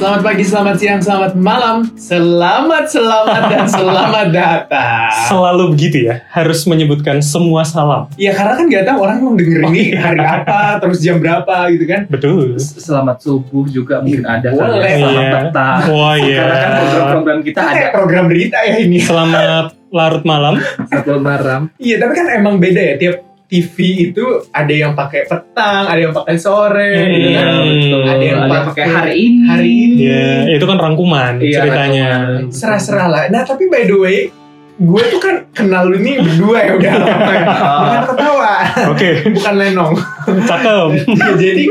Selamat pagi, selamat siang, selamat malam, selamat, selamat, dan selamat datang. Selalu begitu ya, harus menyebutkan semua salam. Ya karena kan nggak tahu orang mau denger ini hari apa, terus jam berapa gitu kan. Betul. Selamat subuh juga mungkin ada Boleh. kali ya. Selamat Iya. petang. Wah iya. Karena kan program-program kita ada program berita ya ini. Selamat larut malam. satu malam. Iya, tapi kan emang beda ya tiap TV itu ada yang pakai petang, ada yang pakai sore, Hmm. gitu kan. betul. Ada yang Ada pakai hari ini. Hari ini. Ya, itu kan rangkuman Iya, ceritanya. Serah-serah lah. Nah, tapi by the way, gue tuh kan kenal lu nih berdua ya udah lama ya. Bukan ketawa, Oke, bukan lenong. cakep. Ya, jadi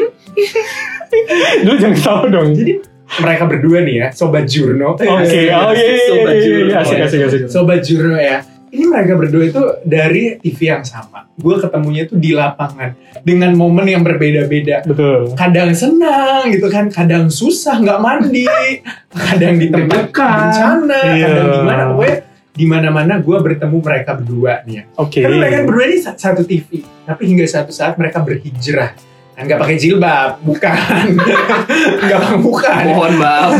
Lu jangan tahu dong. jadi mereka berdua nih ya, sobat Jurno. Oke, oh iya, iya, iya, Sobat iya, Jurno. iya, asik, asik, asik. Sobat Jurno ya. Ini mereka berdua itu dari TV yang sama. Gue ketemunya tuh di lapangan dengan momen yang berbeda-beda. Betul. Kadang senang gitu kan, kadang susah nggak mandi, kadang di tempat bencana, Iya. kadang gimana. Pokoknya di mana-mana gue bertemu mereka berdua nih ya. Oke. Kan mereka berdua ini sa- satu TV, tapi hingga satu saat mereka berhijrah. Nggak pakai jilbab, bukan. Nggak bukan. Mohon maaf.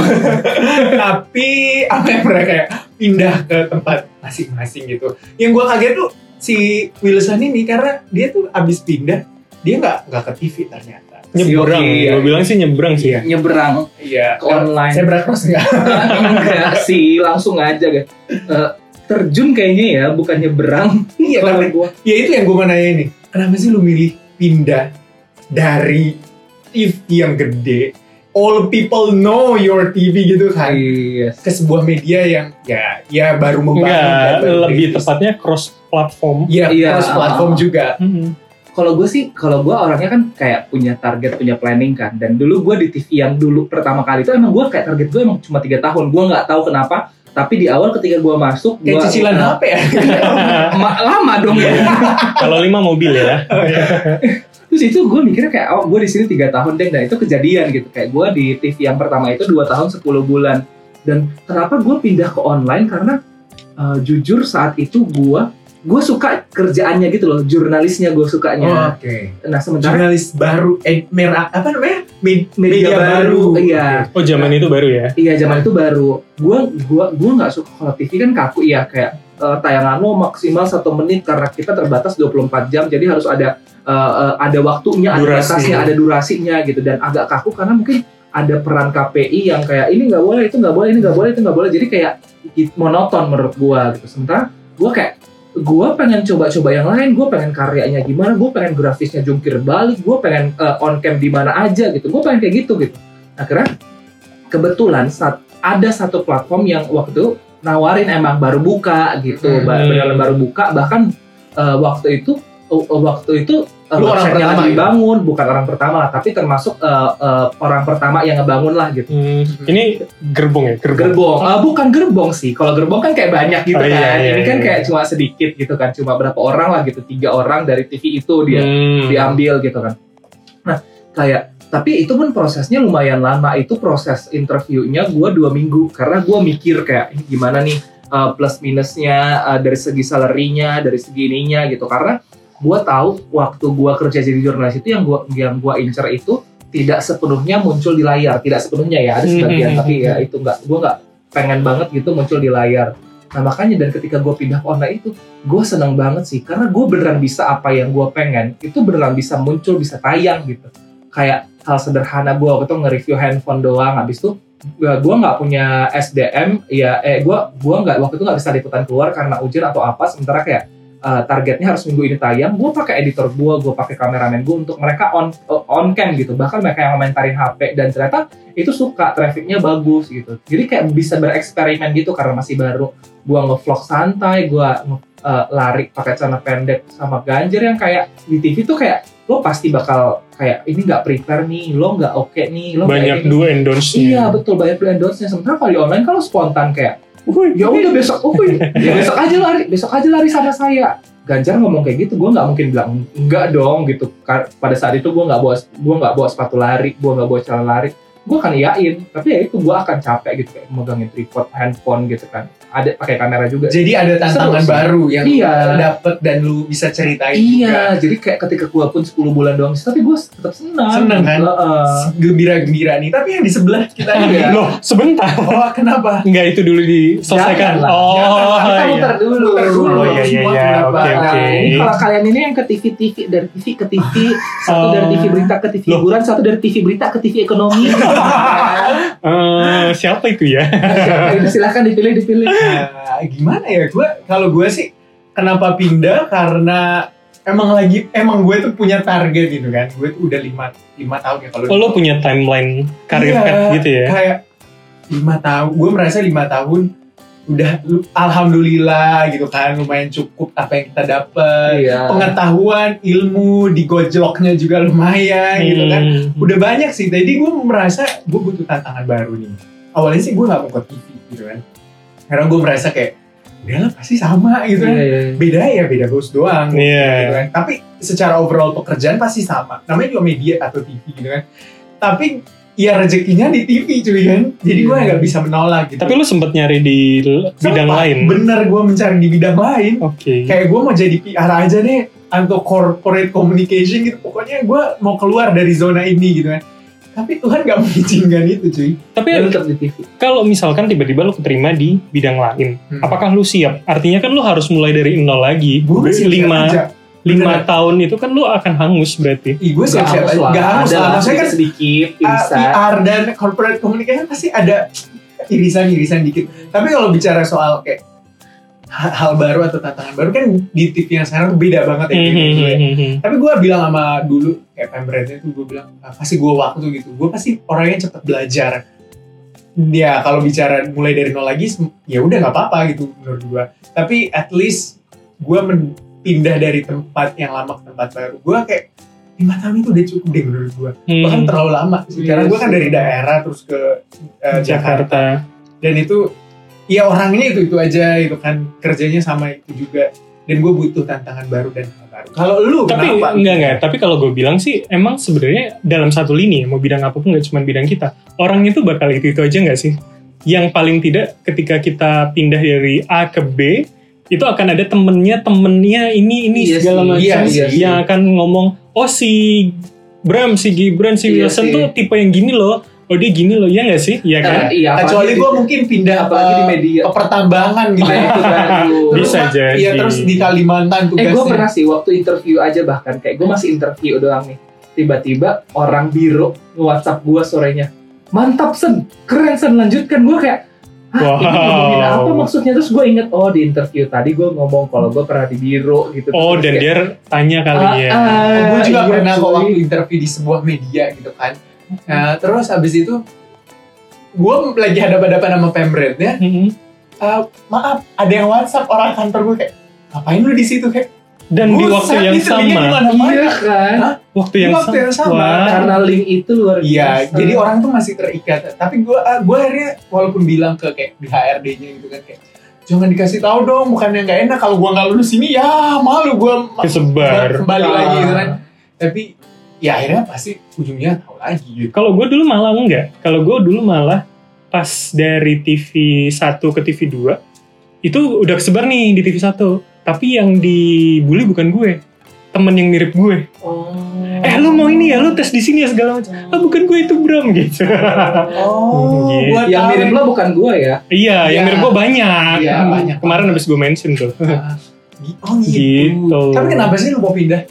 tapi apa yang mereka ya, pindah ke tempat masing-masing gitu. Yang gue kaget tuh si Wilson ini karena dia tuh abis pindah, dia nggak nggak ke TV ternyata. Nyebrang. Iya. Gue bilang sih nyebrang sih. Iya. Nyebrang Iya. Ke online. Saya cross nggak? enggak sih, langsung aja guys. Eh, terjun kayaknya ya, bukan nyebrang. iya tapi gua ya itu yang gue mau nanya nih. Kenapa sih lu milih pindah dari TV yang gede? All people know your TV gitu kan? Iya. Ke sebuah media yang ya ya baru membangun. Enggak, kan, baru lebih merintis. tepatnya cross platform. Iya, Iya, cross platform juga. Hmm. Kalau gue sih, kalau gue orangnya kan kayak punya target, punya planning kan. Dan dulu gue di TV yang dulu pertama kali itu emang gue kayak target gue emang cuma tiga tahun. Gue nggak tahu kenapa. Tapi di awal ketika gue masuk, Kayak gua- cicilan HP ya. ma- lama dong ya. Kalau lima mobil ya. Terus itu gue mikirnya kayak, oh gue di sini tiga tahun deh, dan itu kejadian gitu. Kayak gue di TV yang pertama itu dua tahun 10 bulan. Dan kenapa gue pindah ke online? Karena eh, jujur saat itu gue gue suka kerjaannya gitu loh, jurnalisnya gue sukanya. Oke. Nah sementara Jurnalis baru, eh, merah apa namanya? Med- media, baru, iya. Oh zaman itu baru ya. Iya zaman itu baru. Gua gua gua nggak suka kalau TV kan kaku ya kayak eh, tayangan lo maksimal satu menit karena kita terbatas 24 jam jadi harus ada eh, ada waktunya, ada Durasi. batasnya, ada durasinya gitu dan agak kaku karena mungkin ada peran KPI yang kayak ini nggak boleh, itu nggak boleh, ini nggak boleh, itu nggak boleh. Jadi kayak monoton menurut gua gitu. Sementara gua kayak gua pengen coba-coba yang lain, gua pengen karyanya gimana, gua pengen grafisnya jungkir balik, gua pengen eh, on cam di mana aja gitu, gua pengen kayak gitu gitu. Akhirnya kebetulan saat ada satu platform yang waktu itu nawarin emang baru buka gitu, Hmm. ba- beneran baru buka bahkan eh, waktu itu eh, waktu itu eh, Lu orang website-nya pertama lagi ya? bangun, bukan orang pertama lah, tapi termasuk eh, eh, orang pertama yang ngebangun lah gitu. Hmm, ini gerbong ya, gerbong. Gerbong, Eh, bukan gerbong sih. Kalau gerbong kan kayak banyak gitu Oh, iya, kan. iya, Ini kan iya. kayak cuma sedikit gitu kan, cuma berapa orang lah gitu, tiga orang dari TV itu dia Hmm. diambil gitu kan. Nah, kayak tapi itu pun prosesnya lumayan lama. Itu proses interviewnya gue dua minggu karena gue mikir kayak ini gimana nih uh, plus minusnya uh, dari segi salary-nya, dari segi ininya gitu. Karena gue tahu waktu gue kerja jadi jurnalis itu yang gue yang gua incer itu tidak sepenuhnya muncul di layar, tidak sepenuhnya ya ada sebagian, Hmm. tapi ya itu nggak gue nggak pengen banget gitu muncul di layar. Nah makanya dan ketika gue pindah ke online itu gue seneng banget sih karena gue beneran bisa apa yang gue pengen itu beneran bisa muncul bisa tayang gitu kayak hal sederhana gue waktu itu nge-review handphone doang habis itu gue nggak punya SDM ya eh gue gua nggak waktu itu nggak bisa liputan keluar karena ujian atau apa sementara kayak eh, targetnya harus minggu ini tayang gue pakai editor gue gue pakai kameramen gue untuk mereka on on cam gitu. Bahkan mereka yang komentarin HP dan ternyata itu suka trafficnya bagus gitu. Jadi kayak bisa bereksperimen gitu karena masih baru. Gue ngevlog santai gue eh, lari pakai celana pendek sama Ganjar yang kayak di TV tuh kayak lo pasti bakal kayak ini nggak prepare nih lo nggak oke nih lo Banyak do and don'ts-nya. iya betul banyak do and sementara kalau di online kalau spontan kayak Ya udah besok uhuy, ya besok aja lari besok aja lari sama saya. Ganjar ngomong kayak gitu gue nggak mungkin bilang enggak dong gitu. Pada saat itu gue nggak bawa gue nggak bawa sepatu lari gue nggak bawa celana lari. Gue akan iyain tapi ya itu gue akan capek gitu kayak megangin tripod handphone gitu kan ada pakai kamera juga. Jadi ada tantangan Seru sih. baru yang Iya. dapet dan lu bisa ceritain Iya, jadi kayak ketika gua pun 10 bulan doang, tapi gua tetap senang. Seneng kan? Heeh. Gembira-gembira nih. Tapi yang di sebelah kita Iya. ya. Loh, sebentar. Oh, kenapa? Enggak itu dulu diselesaikan. Jangan lah, oh, jangan. Kita iya. muter dulu. Muter dulu. Oh iya iya iya. Oke oke. Nah, ini kalau kalian ini yang ke TV TV dari TV ke TV, satu Oh. dari TV berita ke TV hiburan, satu dari TV berita ke TV ekonomi. Eh, siapa itu ya? Silahkan dipilih dipilih. Nah, gimana ya? Gue kalau gue sih kenapa pindah karena emang lagi emang gue tuh punya target gitu kan. Gue tuh udah lima lima tahun ya kalau Oh, lo punya timeline karir Iya, path gitu ya? kayak lima tahun gue merasa lima tahun udah alhamdulillah gitu kan lumayan cukup apa yang kita dapat Iya. pengetahuan ilmu digojloknya juga lumayan gitu kan Hmm. udah banyak sih jadi gue merasa gue butuh tantangan baru nih awalnya sih gue nggak mau ke TV gitu kan karena gue merasa kayak udahlah pasti sama gitu kan Iya, iya. beda ya beda bos doang Iya. gitu kan. tapi secara overall pekerjaan pasti sama namanya juga media atau TV gitu kan tapi ya rezekinya di TV cuy kan jadi gue Iya. nggak bisa menolak gitu Tapi lo sempat nyari di bidang lain? bener gue mencari di bidang lain Oke. kayak gue mau jadi PR aja deh atau corporate communication gitu pokoknya gue mau keluar dari zona ini gitu kan tapi Tuhan gak mengizinkan itu cuy Tapi tetap di TV. kalau misalkan tiba-tiba lo keterima di bidang lain, Hmm. apakah lo siap? Artinya kan lo harus mulai dari nol lagi. gue lima aja lima Bener. tahun itu kan lo akan hangus berarti. Ih, gue Gak siap-siap harus aja lah. gak harus Ada lah maksudnya kan sedikit bisa. PR dan corporate communication pasti ada irisan-irisan dikit. Tapi kalau bicara soal kayak hal, hal baru atau tantangan baru kan di TV yang sekarang tuh beda banget ya. kayak Hmm, hmm. Tapi gue bilang sama dulu kayak pemberanya tuh gue bilang ah, kasih gue waktu gitu. Gue pasti orangnya cepet belajar. Ya kalau bicara mulai dari nol lagi ya udah nggak apa-apa gitu menurut gue. Tapi at least gue pindah dari tempat yang lama ke tempat baru. Gue kayak lima tahun itu udah cukup deh menurut gue Hmm. bahkan terlalu lama sih karena Iya gue kan sih. dari daerah terus ke eh, Jakarta Jakarta. dan itu ya orangnya itu itu aja itu kan kerjanya sama itu juga dan gue butuh tantangan baru dan hal baru kalau lu Tapi kenapa enggak enggak. Tapi kalau gue bilang sih emang sebenarnya dalam satu lini mau bidang apa pun nggak cuma bidang kita. Orang itu bakal itu itu aja nggak sih? Yang paling tidak ketika kita pindah dari A ke B itu akan ada temennya temennya ini ini Iya segala macam iya, iya yang akan ngomong oh si Bram si Gibran si Iya Wilson sih. tuh tipe yang gini loh oh dia gini loh ya nggak sih ya kan Eh, iya, kecuali gue mungkin pindah apalagi di media. ke pertambangan gitu Nah, ya itu kan. Bisa Terus, jadi. iya terus di Kalimantan Eh gue tugasnya pernah sih waktu interview aja bahkan kayak gue masih interview doang nih. Tiba-tiba orang biro nge-WhatsApp gue sorenya. Mantap sen, keren sen lanjutkan gue kayak. Hah, ini Wow. ngomongin apa maksudnya terus gue inget oh di interview tadi gue ngomong kalau gue pernah di biro gitu oh dan kayak, dia tanya kali "Ah, ya ah, gue juga iya, pernah kok cuy." waktu interview di sebuah media gitu kan nah, terus abis itu gue lagi hadap-hadapan sama pemretnya Mm-mm. Eh, maaf ada yang WhatsApp orang kantor gue kayak ngapain lu di situ kayak dan di waktu yang sama. Iya kan? waktu Di yang waktu yang sama. Karena link itu luar Iya, biasa. jadi orang tuh masih terikat. Tapi gue, gue akhirnya walaupun bilang ke kayak di HRD-nya gitu kan kayak jangan dikasih tahu dong, bukan yang nggak enak kalau gue nggak lulus ini ya malu gue kesebar kembali Ah. lagi gitu kan. Tapi ya akhirnya pasti ujungnya tahu lagi gitu. Kalau gue dulu malah enggak. Kalau gue dulu malah pas dari TV 1 ke TV 2 itu udah kesebar nih di TV 1. Tapi yang dibully bukan gue. Temen yang mirip gue. Oh. Eh lu mau ini ya, lu tes di sini ya segala macam. Ah bukan gue itu Bram gitu. Oh, Gitu. yang mirip lo bukan gue ya? iya, yang Iya. mirip gue banyak. Iya, banyak. Kemarin habis gue mention tuh. Ah, Oh gitu. gitu. Tapi kenapa sih lu mau pindah?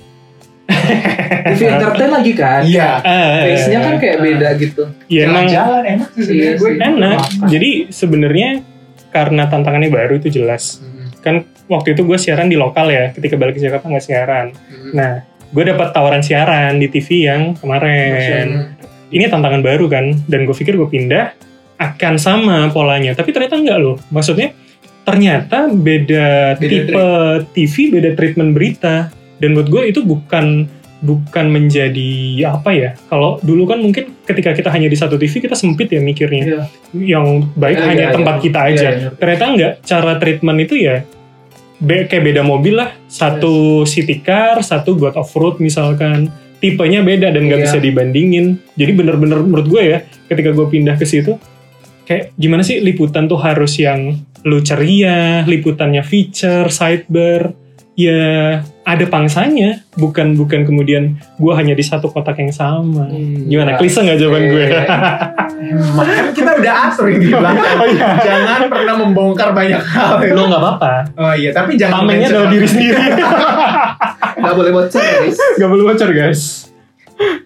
TV entertain lagi kan? Iya. Eh, Taste-nya kan kayak beda gitu. ya emang Jalan-jalan enak sih sebenarnya Iya gue. sih. enak. Makan. Jadi sebenarnya karena tantangannya baru itu jelas. Hmm, Kan waktu itu gue siaran di lokal ya. Ketika balik ke Jakarta nggak siaran. hmm. Nah, gue dapat tawaran siaran di TV yang kemarin. Ini tantangan baru kan, dan gue pikir gue pindah akan sama polanya, tapi ternyata enggak loh. Maksudnya ternyata beda, Beda tipe TV, beda treatment berita, dan buat gue itu bukan bukan menjadi apa ya? Kalau dulu kan mungkin ketika kita hanya di satu TV kita sempit ya mikirnya, Iya. yang baik Iya, hanya iya, tempat iya. kita Iya, aja. iya. Ternyata enggak, cara treatment itu ya be- kayak beda mobil lah. Satu city car, satu god off road misalkan. Tipenya beda dan nggak Iya. bisa dibandingin. Jadi bener-bener menurut gue ya, ketika gue pindah ke situ, kayak gimana sih liputan tuh harus yang lu ceria, liputannya feature, sidebar, ya ada pangsanya, bukan bukan kemudian gua hanya di satu kotak yang sama. Gimana? Klise nggak jawaban gue? Makanya kita udah atur ini di belakang. Oh iya. Jangan pernah membongkar banyak hal. Lo nggak apa-apa. Oh iya, tapi jangan Pamennya adalah diri sendiri. Gak boleh bocor guys. Gak boleh bocor guys.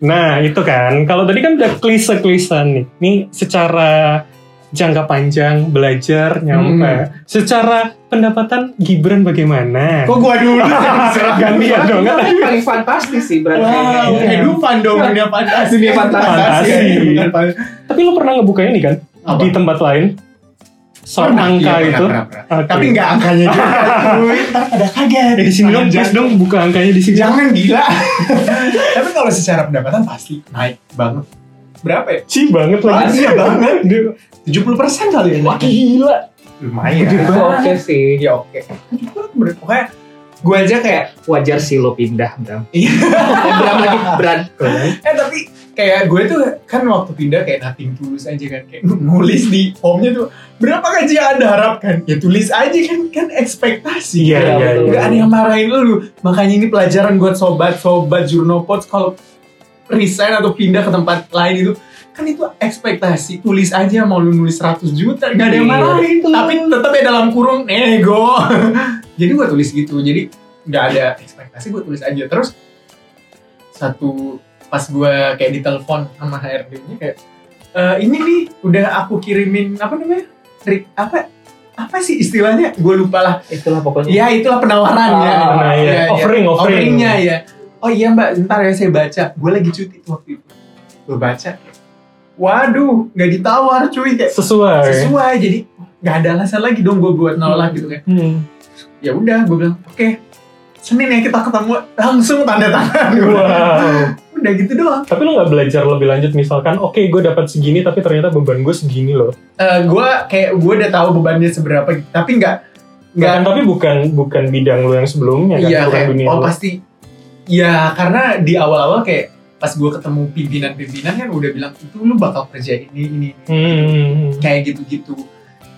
Nah itu kan, kalau tadi kan udah klise-klisan nih. Nih secara jangka panjang belajar nyampe. Secara pendapatan Gibran bagaimana? Kok gua dulu? Gantian dong. Itu kan paling fantasi sih berarti. Wow, Iya. kehidupan dong dunia fantasi. Dunia fantasi. Tapi lo pernah ngebuka ini kan Apa? di tempat lain? Soal Pernah, angka iya, itu. pernah, pernah. Oke. Tapi nggak angkanya juga. Ntar pada kaget. Eh, di sini dong, please dong buka angkanya di sini. Jangan gila. Tapi kalau secara pendapatan pasti naik banget. Berapa ya? Sih banget lagi. Pasti banget. Dia- 70% kali ya. Wah gila. Lumayan. Oke sih. Ya oke. 70 bener. Pokoknya gue aja kayak Wajar sih lo pindah, Bram. Iya. Eh, Bram lagi, Bran. eh tapi kayak gue tuh kan waktu pindah kayak nothing tulus aja kan kayak nulis di formnya tuh berapa gaji yang anda harapkan ya tulis aja kan kan ekspektasi Iya, Iya, iya, betul. iya. Gak ada yang marahin lu makanya ini pelajaran buat sobat-sobat Jurnopods kalau resign atau pindah ke tempat lain itu kan itu ekspektasi tulis aja mau lu nulis 100 juta gak ada yang Iya. marahin tapi tetap ya dalam kurung ego jadi gue tulis gitu jadi nggak ada ekspektasi gue tulis aja terus satu pas gue kayak ditelepon sama HRD-nya kayak "Eh, ini nih udah aku kirimin apa namanya Rik, apa apa sih istilahnya gue lupa lah Itulah pokoknya. Ya itulah penawarannya. Ah, nah, iya. Iya, iya. Offering, offering. Offeringnya ya. Oh iya mbak, ntar ya saya baca. Gue lagi cuti tuh waktu itu. Gue baca. Waduh, nggak ditawar cuy kayak Sesuai. sesuai. Jadi nggak ada alasan lagi dong gue buat nolak gitu kan. Hmm. Ya udah, gue bilang oke. Senin ya kita ketemu langsung tanda tangan. Bilang, Wow. Udah gitu doang. Tapi lo nggak belajar lebih lanjut misalkan, oke gue dapat segini tapi ternyata beban gue segini loh. gue kayak gue udah tahu bebannya seberapa, tapi nggak nggak tapi bukan bukan bidang lo yang sebelumnya kan, Iya bukan kayak dunia oh lo. pasti ya karena di awal-awal kayak pas gue ketemu pimpinan-pimpinan kan udah bilang itu lu bakal kerja ini ini Hmm. kayak gitu-gitu.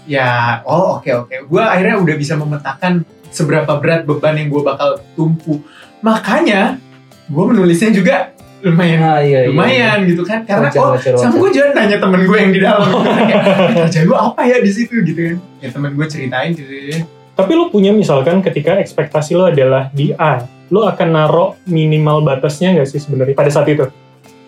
Ya oh oke oke. Gue akhirnya udah bisa memetakan seberapa berat beban yang gue bakal tumpu. Makanya gue menulisnya juga lumayan Nah, iya, iya. lumayan gitu kan. Karena Wajar, oh wajar, sama wajar. gue jangan nanya temen gue yang di dalam. Gitu kan kayak "Eh, kerja gue apa ya di situ? Gitu kan. Ya temen gue ceritain gitu Tapi lo punya misalkan ketika ekspektasi lo adalah di A, lo akan naro minimal batasnya nggak sih sebenarnya pada saat itu?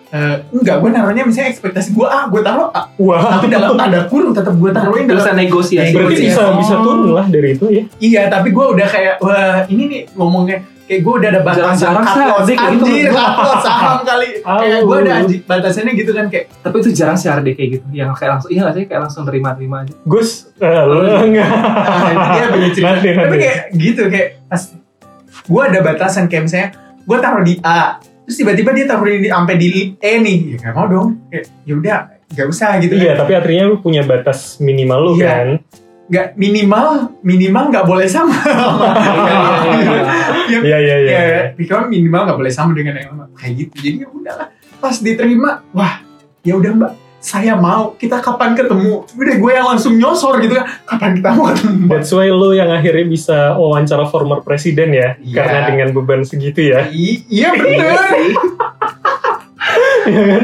Eh, enggak gue naruhnya misalnya ekspektasi gue ah gue taruh A Wah. tapi dalam tanda kurung tetap gue taruhin Bisa dalam negosiasi. Berarti Negosiasi. bisa Oh. bisa turun lah dari itu ya. iya tapi gue udah kayak wah ini nih ngomongnya kayak gue udah ada batasan Jarang-jarang sih, gitu. anjir loss saham kali Ah, kayak gue ada lu. anjir batasannya gitu kan kayak Tapi itu jarang sih RD kayak gitu. Yang kayak langsung, iya nggak sih? Kayak langsung terima-terima aja. Gus, eh, lo enggak. ah, itu dia punya cerita Nanti, tapi nanti. kayak gitu kayak pas gue ada batasan kayak misalnya gue taruh di A terus tiba-tiba dia taruhin di sampai di E nih. Ya nggak mau dong. Ya udah nggak usah gitu Iya, tapi artinya lu punya batas minimal lu Iya. kan. nggak minimal minimal nggak boleh sama. Ya, Iya, iya, iya. ya, pikiran minimal nggak boleh sama dengan yang lama. Kayak gitu. Jadi ya udahlah. Pas diterima wah ya udah mbak saya mau kita kapan ketemu udah gue yang langsung nyosor gitu kan kapan kita mau ketemu That's why lu yang akhirnya bisa wawancara former presiden ya, Iya. karena dengan beban segitu ya, I- iya bener Iya kan?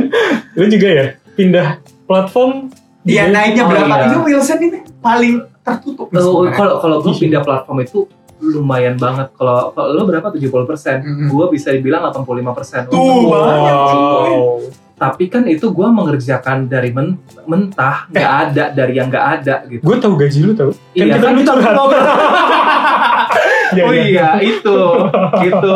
Lu juga ya pindah platform. dia naiknya Oh, berapa iya. ini Wilson ini paling tertutup Kalau kalau kalau gue pindah platform itu lumayan banget. Kalau kalau lo berapa 70 persen, Mhm. gue bisa dibilang 85 persen. Tuh, banyak, Wow. Tapi kan itu gue mengerjakan dari men- mentah, nggak ada dari yang nggak ada gitu. Gue tahu gaji lu tahu. Iya, kita kan kita curhat. ngobrol. Iya, Oh iya, itu, gitu.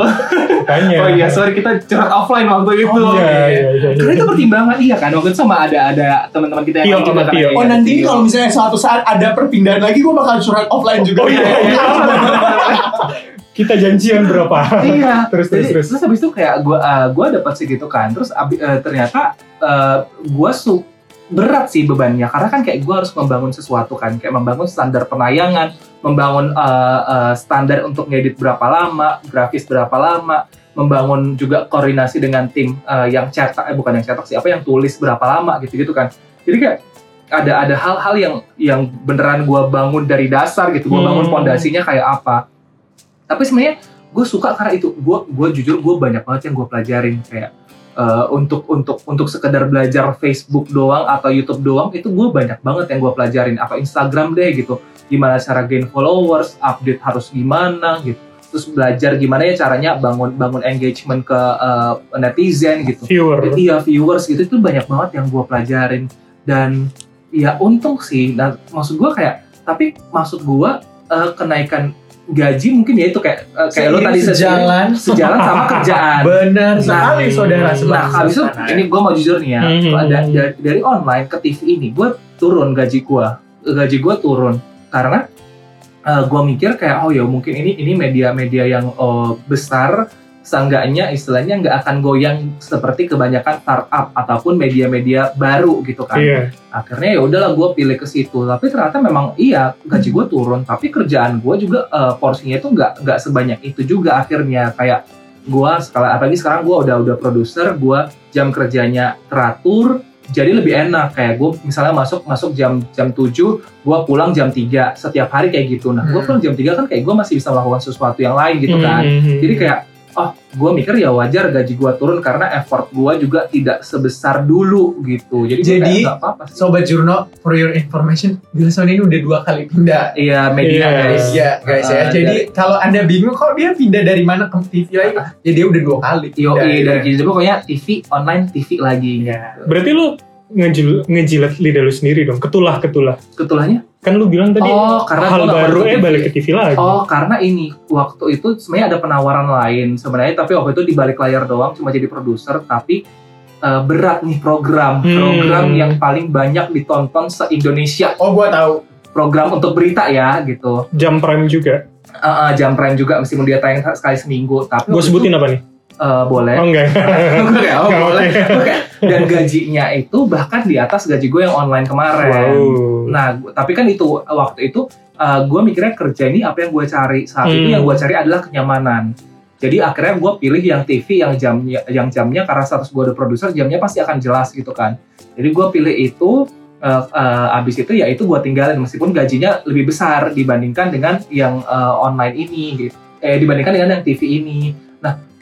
Tanya. Oh iya, sorry kita curhat offline waktu itu. Oh, iya, iya, iya. Karena itu pertimbangan iya kan, waktu itu sama ada ada teman-teman kita yang juga Tio. kan, Oh iya, nanti kalau misalnya suatu saat ada perpindahan lagi gue bakal curhat offline juga. Oh, iya, iya. Kita janjian berapa? iya. Terus, terus, Jadi, terus. terus habis itu kayak gue uh, gua dapat segitu kan. Terus abi- eh, ternyata uh, gue su berat sih bebannya. Karena kan kayak gue harus membangun sesuatu kan. Kayak membangun standar penayangan membangun uh, uh, standar untuk ngedit berapa lama grafis berapa lama membangun juga koordinasi dengan tim uh, yang cetak eh bukan yang cetak sih apa yang tulis berapa lama gitu gitu kan. Jadi kayak ada ada hal-hal yang yang beneran gue bangun dari dasar gitu. Gue bangun Hmm. pondasinya kayak apa tapi sebenarnya gue suka karena itu. Gue gue jujur gue banyak banget yang gue pelajarin. Kayak eh, untuk untuk untuk sekedar belajar Facebook doang atau YouTube doang itu gue banyak banget yang gue pelajarin. Apa Instagram deh gitu. Gimana cara gain followers update harus gimana gitu. Terus belajar gimana ya caranya bangun bangun engagement ke eh, netizen gitu. Viewer. Iya viewers gitu. Itu banyak banget yang gue pelajarin. Dan ya untung sih. Nah maksud gue kayak tapi maksud gue eh, kenaikan gaji mungkin ya itu kayak eh, kayak lo tadi sejalan. sejalan sama kerjaan. Benar Nah, sekali saudara Nah, habis itu ini gue mau jujur nih ya, Hmm. da- da- dari, online ke TV ini gue turun gaji gue, gaji gue turun. Karena gue mikir kayak oh ya mungkin ini ini media-media yang oh, besar, seenggaknya istilahnya nggak akan goyang seperti kebanyakan startup ataupun media-media baru gitu kan. iya Akhirnya ya udahlah gue pilih ke situ, tapi ternyata memang iya gaji gue turun, tapi kerjaan gue juga eh, porsinya itu nggak nggak sebanyak itu juga akhirnya kayak gue sekarang apalagi sekarang gue udah udah produser gue jam kerjanya teratur jadi lebih enak kayak gue misalnya masuk masuk jam jam 7 gue pulang jam 3 setiap hari kayak gitu nah gue Hmm. pulang jam 3 kan kayak gue masih bisa melakukan sesuatu yang lain gitu kan Mhm. jadi kayak oh gue mikir ya wajar gaji gue turun karena effort gue juga tidak sebesar dulu gitu jadi, Jadi, nggak apa-apa sih. Sobat Jurno, for your information, Wilson ini udah dua kali pindah. iya media Iya. guys Iya guys ya. Uh, Jadi kalau anda bingung kok dia pindah dari mana ke TV lagi, ya dia udah dua kali. Yo, iya dari jadi pokoknya TV online TV lagi. Iya. berarti lu ngejil, ngejilat lidah lu sendiri dong ketulah ketulah Ketulahnya? kan lu bilang tadi Oh, karena hal baru balik ke eh TV. balik ke TV lagi Oh, karena ini waktu itu sebenarnya ada penawaran lain sebenarnya, tapi waktu itu di balik layar doang, cuma jadi produser, tapi eh, berat nih program, Hmm. program yang paling banyak ditonton se Indonesia, Oh gua tahu. program untuk berita ya gitu. jam prime juga Eh, eh, jam prime juga meskipun dia tayang sekali seminggu, tapi gue sebutin itu, apa nih eh, boleh. oh enggak Oke, oh, Nggak, boleh. oke. Oke. Dan gajinya itu bahkan di atas gaji gue yang online kemarin. wow Nah, gua- tapi kan itu waktu itu gue mikirnya kerja ini apa yang gue cari saat itu Hmm. yang gue cari adalah kenyamanan. Jadi akhirnya gue pilih yang TV yang jamnya yang jamnya karena status gue udah produser jamnya pasti akan jelas gitu kan. Jadi gue pilih itu eh, eh, abis itu ya itu gue tinggalin meskipun gajinya lebih besar dibandingkan dengan yang eh, online ini gitu. Eh dibandingkan dengan yang TV ini.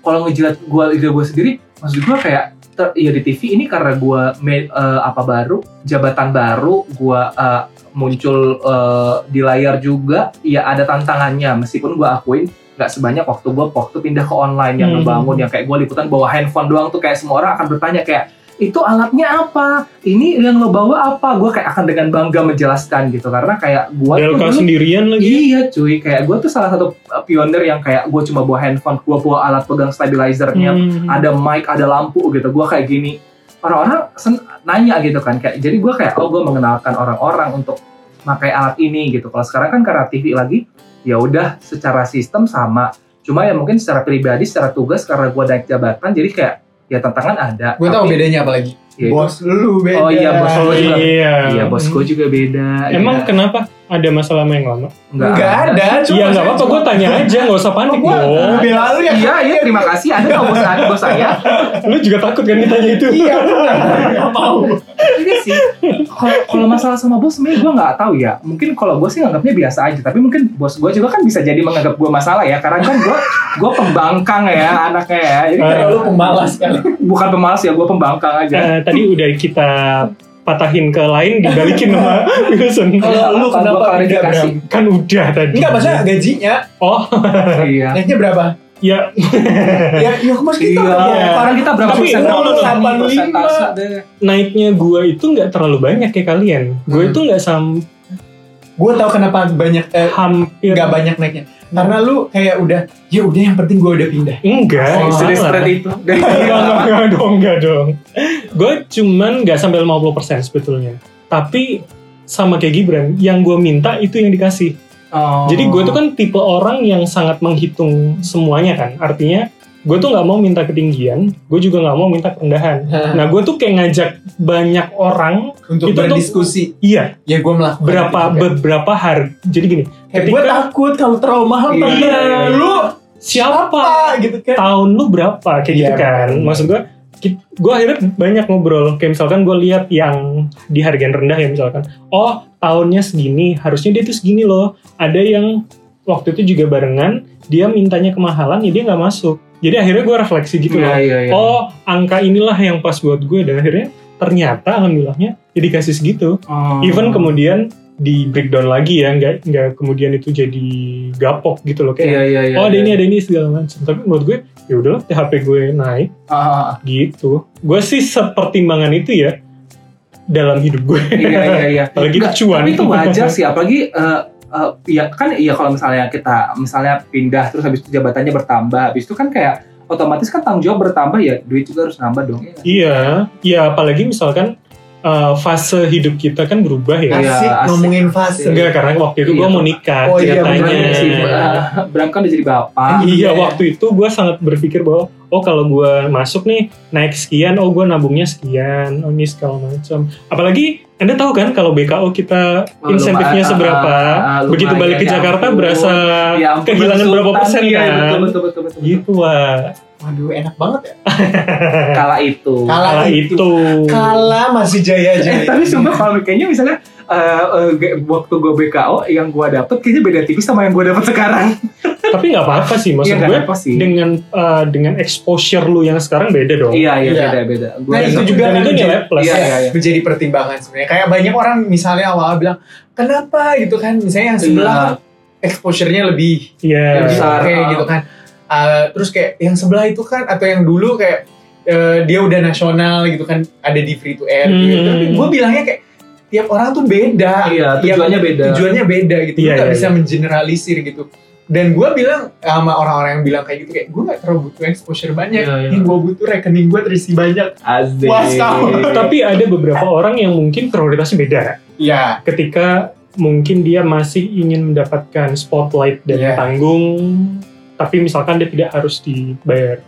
Kalau ngejilat gue ide gue sendiri, maksud gue kayak ter- ya di TV ini karena gue me- eh, apa baru jabatan baru gue eh, muncul eh, di layar juga ya ada tantangannya meskipun gue akuin nggak sebanyak waktu gue waktu pindah ke online yang Hmm. ngebangun yang kayak gue liputan bawa handphone doang tuh kayak semua orang akan bertanya kayak itu alatnya apa ini yang lo bawa apa gue kayak akan dengan bangga menjelaskan gitu karena kayak gue tuh dulu sendirian lagi Iya cuy, kayak gue tuh salah satu uh, pionir yang kayak gue cuma bawa handphone, gue bawa alat pegang stabilizernya, Hmm. ada mic, ada lampu gitu, gue kayak gini. Orang-orang nanya gitu kan, kayak jadi gue kayak oh gue mengenalkan orang-orang untuk pakai alat ini gitu. Kalau sekarang kan karena TV lagi, ya udah secara sistem sama. Cuma ya mungkin secara pribadi, secara tugas karena gue naik jabatan, jadi kayak ya tantangan ada. Gue tahu Tapi, bedanya apa lagi. Ya itu- Bos lu beda. Oh iya, bos lu juga. iya Iya bos gue juga beda. emang ya. kenapa ada masalah sama yang lama Enggak ada. cuma iya nggak saya apa-apa gue tanya aja nggak usah panik dong bela lu ya. Iya, iya, terima kasih. Ada nggak bos, bos saya? lu juga takut kan ditanya itu Iya, benar. Nggak mau. Ini sih, kalau kalau masalah sama bos sebenarnya gue nggak tahu ya. Mungkin kalau gue sih nganggapnya biasa aja, tapi mungkin bos gue juga kan bisa jadi menganggap gue masalah ya. Karena kan gue gue pembangkang ya anaknya ya. Jadi kayak Kalau lu pemalas kan. bukan pemalas ya, gue pembangkang aja. Tadi udah kita patahin ke lain dibalikin sama Wilson Kalau lu Apa, kenapa gua klarifikasi. Kan udah tadi Enggak, maksudnya gajinya oh Iya. naiknya berapa? ya Ya, ya mas kita Iya, karena kita berapa Tapi, persen? Berapa 85. persentase deh. naiknya gua itu nggak terlalu banyak kayak kalian gue Hmm. itu nggak sam Gue tahu kenapa banyak eh, hampir nggak banyak naiknya. Karena lu kayak udah, ya udah yang penting gue udah pindah. enggak Oh, sudah spread itu. Enggak, enggak, enggak dong, enggak dong. Gue cuman nggak sampai 50% sebetulnya. Tapi sama kayak Gibran, yang gue minta itu yang dikasih. Oh. Jadi gue tuh kan tipe orang yang sangat menghitung semuanya kan. Artinya gue tuh nggak mau minta ketinggian, gue juga nggak mau minta kerendahan. Nah gue tuh kayak ngajak banyak orang, Untuk Itu tuh- berdiskusi, iya ya gue melakukan berapa itu beberapa harga. Jadi gini, gue ketika takut kalau terlalu mahal Iya. tapi lu siapa apa gitu kan? tahun lu berapa kayak gitu Iya, kan? benar. Maksud gue gue akhirnya banyak ngobrol kayak misalkan gue lihat yang di harga rendah ya misalkan oh tahunnya segini harusnya dia tuh segini loh ada yang waktu itu juga barengan dia mintanya kemahalan ya dia nggak masuk jadi akhirnya gue refleksi gitu loh Iya, iya, iya. oh angka inilah yang pas buat gue dan akhirnya ternyata alhamdulillahnya ya dikasih segitu Oh. even kemudian di breakdown lagi ya nggak nggak kemudian itu jadi gapok gitu loh kayak Iya, iya, iya. oh ada iya. ini ada ini segala macam tapi menurut gue ya udahlah THP gue naik Ah, gitu gue sih sepertimbangan itu ya dalam hidup gue iya, iya, iya. apalagi Nggak, cuan Tapi itu wajar sih, apalagi eh, eh, ya kan iya kalau misalnya kita misalnya pindah terus habis itu jabatannya bertambah, habis itu kan kayak otomatis kan tanggung jawab bertambah ya, duit juga harus nambah dong. ya. iya iya apalagi misalkan eh, fase hidup kita kan berubah ya Iya, Asik asik. ngomongin fase. enggak karena waktu itu gue Iya. mau nikah Oh iya, ceritanya Bram kan udah jadi bapak. Iya, Iya. waktu itu gue sangat berpikir bahwa oh kalau gue masuk nih naik sekian, oh gue nabungnya sekian, oh ini segala macam. Apalagi anda tahu kan kalau BKO kita Oh, insentifnya lumayan, seberapa, ah, ah, begitu balik ke ya Jakarta ampun. berasa Ya ampun, kehilangan berapa persen iya, kan? Betul, betul, betul, betul, betul. gitu lah. Waduh enak banget ya. Kala itu. Kala Kala itu. itu. Kala masih jaya Eh, jaya. tapi sumpah kalau kayaknya misalnya eh, eh, ge- waktu gue BKO yang gue dapet kayaknya beda tipis sama yang gue dapet sekarang. Tapi nggak apa-apa sih, maksud nggak gue apa sih. dengan eh, dengan exposure lu yang sekarang beda dong. Iya, iya, Iya. beda, beda. Gua Nah itu juga Dan kan itu menjadi, nilai plus. Iya, iya, iya. menjadi pertimbangan sebenarnya. Kayak banyak orang misalnya awal bilang kenapa gitu kan, misalnya yang sebelah Iya. exposure-nya lebih Iya. lebih Besar, oke ah. gitu kan. Uh, terus kayak yang sebelah itu kan atau yang dulu kayak uh, dia udah nasional gitu kan ada di free to air gitu. Hmm. Tapi gue bilangnya kayak tiap orang tuh beda. Iya, tujuannya beda. Tujuannya beda gitu. Iya, Lu nggak iya, bisa iya. mengeneralisir gitu. Dan gue bilang sama orang-orang yang bilang kayak gitu kayak gue gak terlalu butuh exposure banyak. Iya. Yang gue butuh rekening gue terisi banyak. Asik. Puas kamu. Tapi ada beberapa orang yang mungkin prioritasnya beda. Iya. ketika mungkin dia masih ingin mendapatkan spotlight dan Iya. tanggung tapi misalkan dia tidak harus dibayar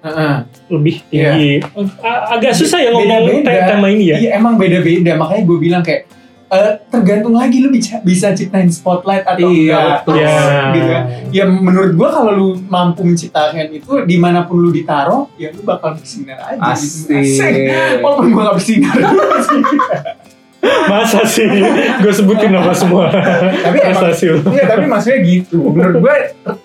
Heeh. lebih tinggi A- agak susah ya ngomong tema ini ya Iya emang beda-beda makanya gue bilang kayak eh, tergantung lagi lu bisa, bisa ciptain spotlight atau Iya, enggak betul. ya gitu kan. Ya menurut gua kalau lu mampu menciptakan itu di mana pun lu ditaruh ya lu bakal bersinar aja gitu. Asik. Walaupun gua gak bersinar masa sih gue sebutin nama semua Tapi emang prestasi lu Iya tapi maksudnya gitu Menurut gue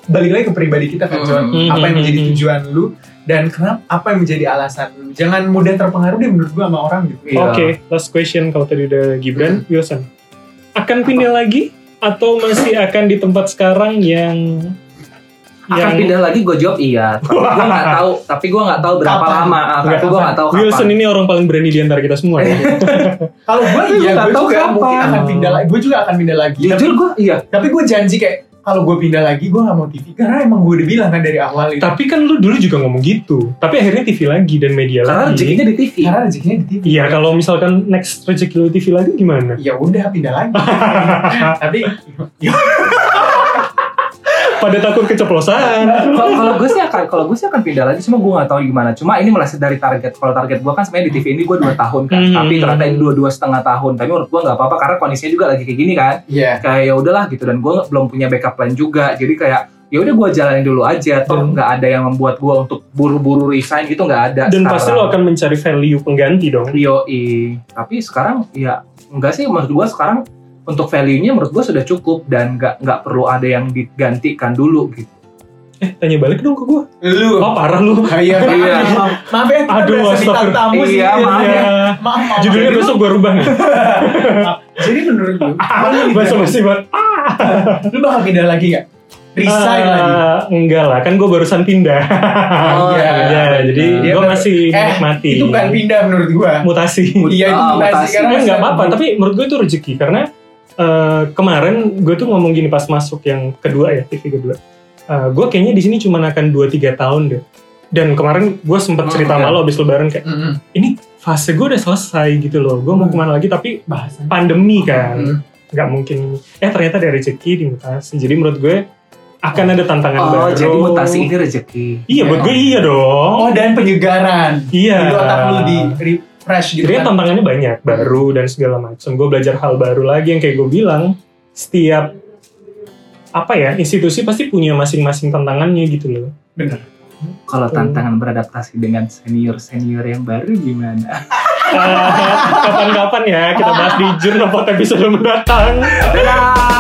balik lagi ke pribadi kita kan John Hmm. Apa yang menjadi Hmm. tujuan lu Dan kenapa apa yang menjadi alasan Jangan mudah terpengaruh deh menurut gue sama orang gitu Iya. oke last question kalau tadi udah Gibran Wilson akan pindah lagi atau masih akan di tempat sekarang yang Akan pindah lagi gue jawab iya. Tapi gue nggak tahu. Tapi gue nggak tahu berapa Kapan? lama. Tapi gue nggak tahu Wilson kapan. ini orang paling berani di antara kita semua ya. Kalau gue iya gua nggak gue tahu juga kapan. mungkin akan pindah lagi Gue juga akan pindah lagi Tapi, Jujur gue iya. tapi gue janji kayak kalau gue pindah lagi gue gak mau TV Karena emang gue udah bilang kan dari awal itu Tapi kan lu dulu juga ngomong gitu. Tapi akhirnya TV lagi dan media Karena lagi. rezekinya di TV. Karena rezekinya di TV Iya, kalau misalkan next rezeki lu TV lagi gimana? Ya udah pindah lagi Tapi Pada takut keceplosan. Kalau kalau gue sih akan kalau gue sih akan pindah lagi. Cuma gue nggak tahu gimana. Cuma ini meleset dari target. Kalau target gue kan sebenarnya di TV ini gue dua tahun kan. Hmm. Tapi ternyata ini dua dua setengah tahun. Tapi menurut gue nggak apa-apa karena kondisinya juga lagi kayak gini kan. Iya Kayak ya udahlah gitu. Dan gue belum punya backup plan juga. Jadi kayak ya udah gue jalanin dulu aja. Toh nggak ada yang membuat gue untuk buru-buru resign gitu nggak ada. Dan sekarang. pasti lu akan mencari value pengganti dong. Yoi. Tapi sekarang ya enggak sih menurut gua sekarang untuk value-nya menurut gua sudah cukup dan nggak nggak perlu ada yang digantikan dulu gitu. Eh, tanya balik dong ke gua. Lu Oh, parah lu. Ah, Iya, Iya. maaf, maaf ya, Aduh, astagfirullah. tamu sih. Iya, maaf ya. ya. Maaf, maaf. Judulnya Jadi besok gua rubah nih. lu- Jadi menurut lu, lu, Bahasa masih buat. lu bakal pindah lagi gak? Resign lagi. Enggak lah, kan gua barusan pindah. Oh, iya. ya, jadi gua baru- masih Eh, menikmati. Itu bukan pindah menurut gua. mutasi. Iya itu Ah, mutasi mutasi. karena Eh, nggak apa-apa, tapi menurut gue itu rezeki karena eh, kemarin gue tuh ngomong gini pas masuk yang kedua ya TV kedua. Eh, gue kayaknya di sini cuma akan 2-3 tahun deh. Dan kemarin gue sempat Hmm, cerita iya. sama lo abis lebaran kayak Mm-mm. ini fase gue udah selesai gitu loh. Gue mau Hmm. ke mana lagi tapi bahasan. pandemi kan, Hmm. nggak mungkin. Eh ternyata ada rezeki di mutasi. Jadi menurut gue akan ada tantangan Oh, baru. jadi mutasi ini rezeki. Iya, buat gue iya dong. Oh dan penyegaran. iya. Jadi otak lu di refresh gitu Jadi kan. tantangannya banyak, baru dan segala macam. Gue belajar hal baru lagi yang kayak gue bilang, setiap apa ya institusi pasti punya masing-masing tantangannya gitu loh. Bener. Kalau tantangan beradaptasi dengan senior-senior yang baru gimana? Kapan-kapan ya kita bahas di Jurnal Pot episode mendatang. Dadah!